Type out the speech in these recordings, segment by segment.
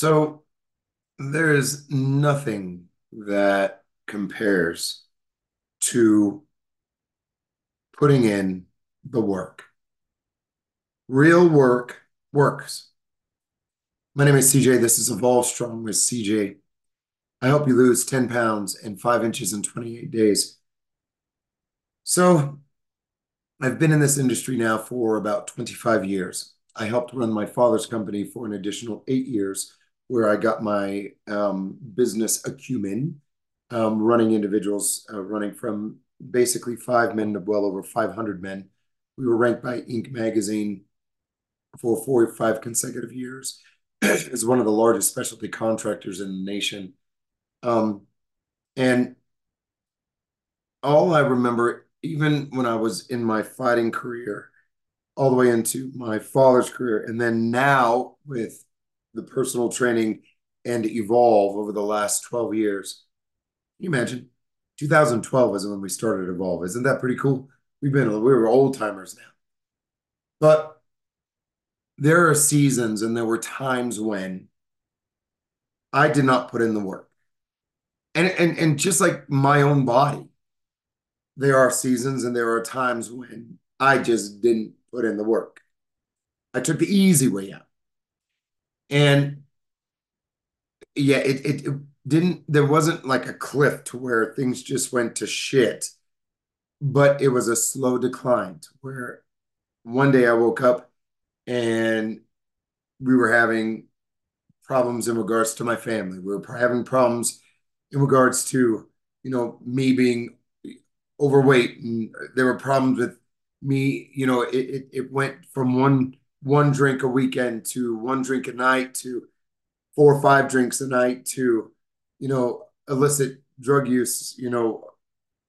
So there is nothing that compares to putting in the work. Real work works. My name is CJ. This is Evolve Strong with CJ. I help you lose 10 pounds and 5 inches in 28 days. So I've been in this industry now for about 25 years. I helped run my father's company for an additional eight years, where I got my um, business acumen, um, running individuals, uh, running from basically five men to well over 500 men. We were ranked by Inc. magazine for four or five consecutive years as one of the largest specialty contractors in the nation. Um, and all I remember, even when I was in my fighting career, all the way into my father's career, and then now with the personal training and evolve over the last 12 years. Can you imagine? 2012 is when we started Evolve. Isn't that pretty cool? We've been, we were old timers now. But there are seasons and there were times when I did not put in the work. And, and, and just like my own body, there are seasons and there are times when I just didn't put in the work. I took the easy way out. And yeah, it, it, it didn't, there wasn't like a cliff to where things just went to shit, but it was a slow decline to where one day I woke up and we were having problems in regards to my family. We were having problems in regards to, you know, me being overweight and there were problems with me, you know, it, it, it went from one one drink a weekend to one drink a night to four or five drinks a night to, you know, illicit drug use, you know,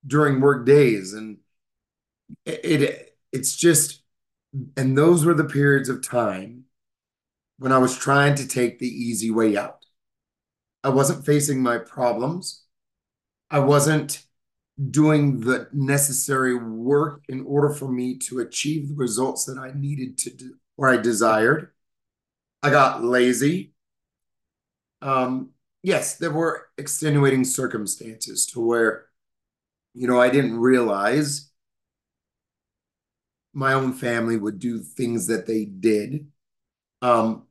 during work days. And it, it it's just and those were the periods of time when I was trying to take the easy way out. I wasn't facing my problems. I wasn't doing the necessary work in order for me to achieve the results that I needed to do or I desired. I got lazy. Um, yes, there were extenuating circumstances to where, you know, I didn't realize my own family would do things that they did. Um,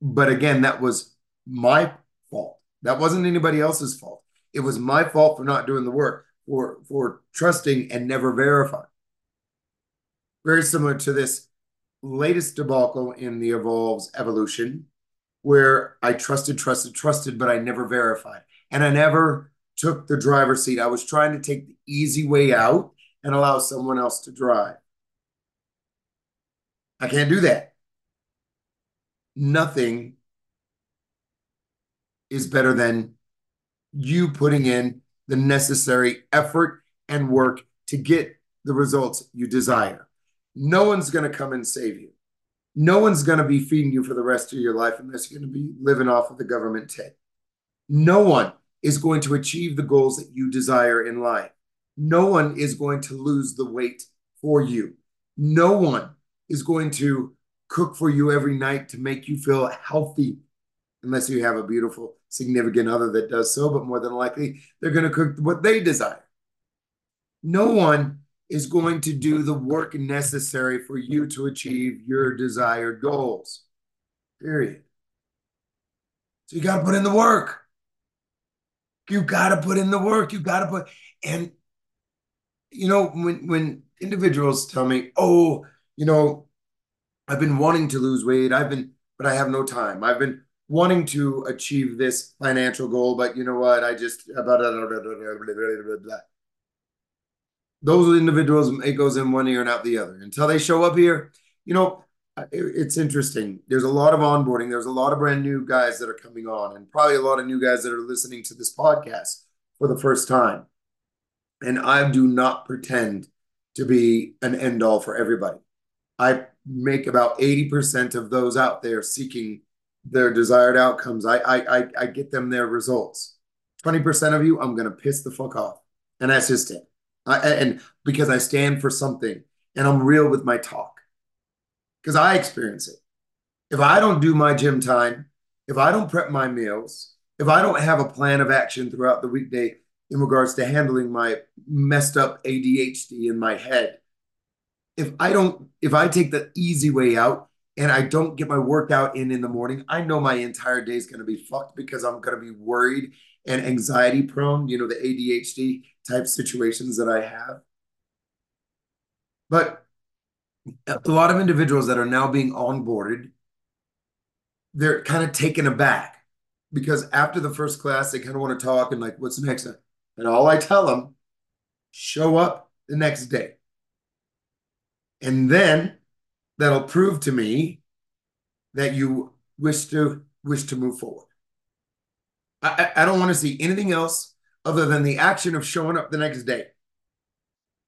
but again, that was my fault. That wasn't anybody else's fault. It was my fault for not doing the work for for trusting and never verifying. Very similar to this latest debacle in the Evolve's evolution, where I trusted, trusted, trusted, but I never verified. And I never took the driver's seat. I was trying to take the easy way out and allow someone else to drive. I can't do that. Nothing is better than you putting in the necessary effort and work to get the results you desire. No one's going to come and save you. No one's going to be feeding you for the rest of your life unless you're going to be living off of the government take. No one is going to achieve the goals that you desire in life. No one is going to lose the weight for you. No one is going to cook for you every night to make you feel healthy unless you have a beautiful significant other that does so, but more than likely, they're going to cook what they desire. No one is going to do the work necessary for you to achieve your desired goals. Period. So you got to put in the work. You got to put in the work. You got to put, and you know, when when individuals tell me, "Oh, you know, I've been wanting to lose weight. I've been, but I have no time. I've been wanting to achieve this financial goal, but you know what? I just about those individuals it goes in one ear and out the other until they show up here. You know, it's interesting. There's a lot of onboarding. There's a lot of brand new guys that are coming on, and probably a lot of new guys that are listening to this podcast for the first time. And I do not pretend to be an end all for everybody. I make about 80% of those out there seeking their desired outcomes. I I I, I get them their results. Twenty percent of you, I'm gonna piss the fuck off, and that's just it. I, and because I stand for something, and I'm real with my talk, because I experience it. If I don't do my gym time, if I don't prep my meals, if I don't have a plan of action throughout the weekday in regards to handling my messed up ADHD in my head, if I don't, if I take the easy way out and I don't get my workout in in the morning, I know my entire day is going to be fucked because I'm going to be worried and anxiety prone, you know, the ADHD type situations that I have. But a lot of individuals that are now being onboarded, they're kind of taken aback because after the first class, they kind of want to talk and like, what's next? And all I tell them, show up the next day. And then that'll prove to me that you wish to wish to move forward. I, I don't want to see anything else other than the action of showing up the next day.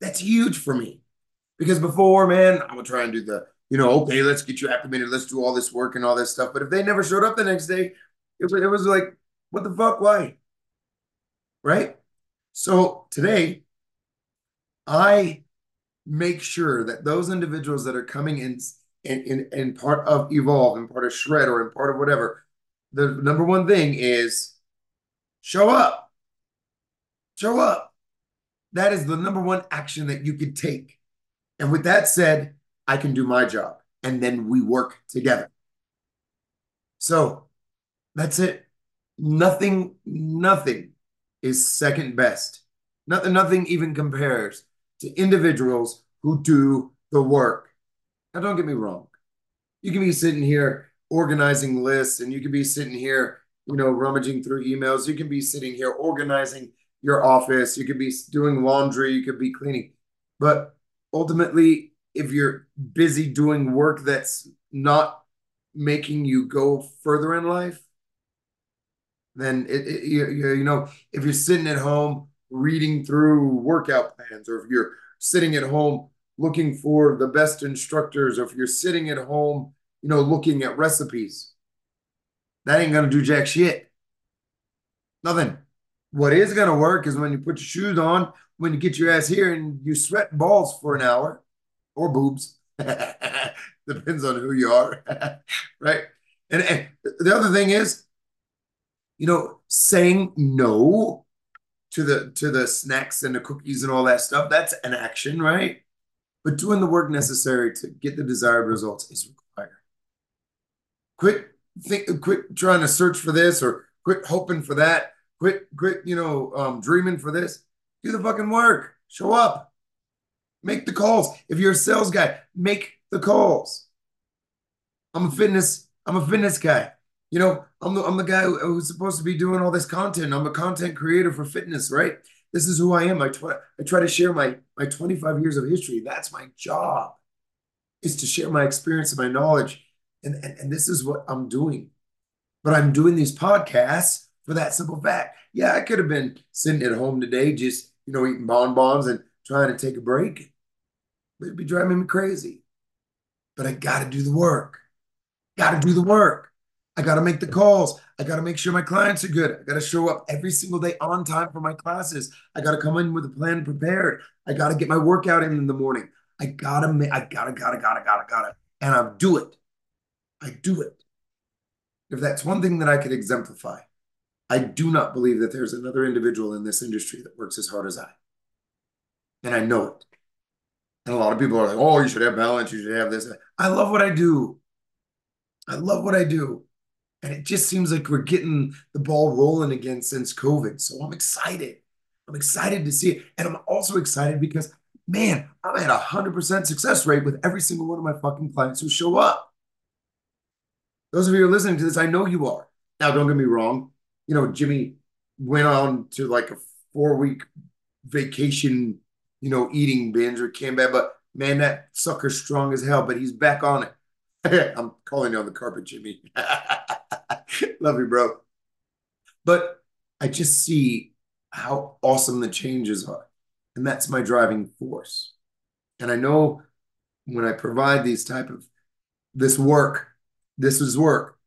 That's huge for me. Because before, man, I would try and do the, you know, okay, let's get you acclimated, let's do all this work and all this stuff. But if they never showed up the next day, it was, it was like, what the fuck? Why? Right? So today, I make sure that those individuals that are coming in in, in, in part of Evolve and part of Shred or in part of whatever, the number one thing is show up. Show up. That is the number one action that you could take. And with that said, I can do my job and then we work together. So that's it. Nothing, nothing is second best. Nothing, nothing even compares to individuals who do the work. Now, don't get me wrong. You can be sitting here organizing lists and you can be sitting here, you know, rummaging through emails. You can be sitting here organizing your office. You could be doing laundry. You could be cleaning. But ultimately, if you're busy doing work that's not making you go further in life, then it, it you, you know if you're sitting at home reading through workout plans, or if you're sitting at home looking for the best instructors, or if you're sitting at home, you know, looking at recipes, that ain't gonna do jack shit. Nothing. What is gonna work is when you put your shoes on, when you get your ass here and you sweat balls for an hour or boobs. Depends on who you are. right. And, and the other thing is, you know, saying no to the to the snacks and the cookies and all that stuff, that's an action, right? But doing the work necessary to get the desired results is required. Quit think quit trying to search for this or quit hoping for that. Quit quit, you know, um, dreaming for this do the fucking work. Show up. Make the calls. If you're a sales guy, make the calls. I'm a fitness, I'm a fitness guy. You know, I'm the I'm the guy who's supposed to be doing all this content. I'm a content creator for fitness, right? This is who I am. I try I try to share my my 25 years of history. That's my job. Is to share my experience and my knowledge. And, and, and this is what I'm doing. But I'm doing these podcasts for that simple fact. Yeah, I could have been sitting at home today just you know, eating bonbons and trying to take a break. It'd be driving me crazy. But I got to do the work. Got to do the work. I got to make the calls. I got to make sure my clients are good. I got to show up every single day on time for my classes. I got to come in with a plan prepared. I got to get my workout in in the morning. I got to make, I got to, got to, got to, got to, got to. And I do it. I do it. If that's one thing that I could exemplify, I do not believe that there's another individual in this industry that works as hard as I. And I know it. And a lot of people are like, oh, you should have balance. You should have this. I love what I do. I love what I do. And it just seems like we're getting the ball rolling again since COVID. So I'm excited. I'm excited to see it. And I'm also excited because, man, I'm at a 100% success rate with every single one of my fucking clients who show up. Those of you who are listening to this, I know you are. Now, don't get me wrong you know, Jimmy went on to like a four week vacation, you know, eating binge or came back. But man, that sucker's strong as hell, but he's back on it. I'm calling you on the carpet, Jimmy. Love you, bro. But I just see how awesome the changes are. And that's my driving force. And I know when I provide these type of this work, this is work.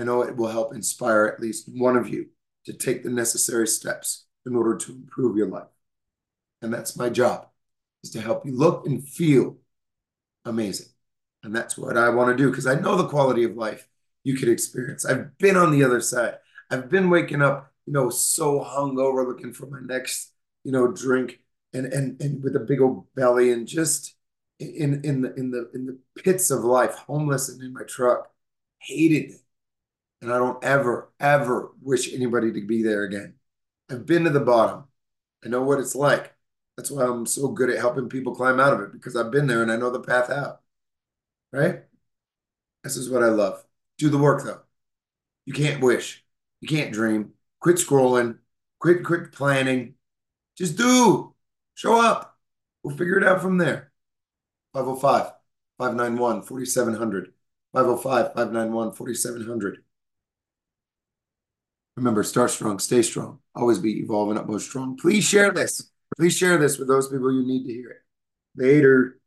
I know it will help inspire at least one of you to take the necessary steps in order to improve your life. And that's my job, is to help you look and feel amazing. And that's what I want to do because I know the quality of life you could experience. I've been on the other side. I've been waking up, you know, so hungover looking for my next, you know, drink and and and with a big old belly and just in in the in the in the pits of life, homeless and in my truck, hated it. And I don't ever, ever wish anybody to be there again. I've been to the bottom. I know what it's like. That's why I'm so good at helping people climb out of it because I've been there and I know the path out. Right? This is what I love. Do the work though. You can't wish. You can't dream. Quit scrolling. Quit quit planning. Just do. Show up. We'll figure it out from there. 505 591 4700. 505 591 4700. Remember, start strong, stay strong, always be evolving utmost strong. Please share this. Please share this with those people you need to hear it. Later.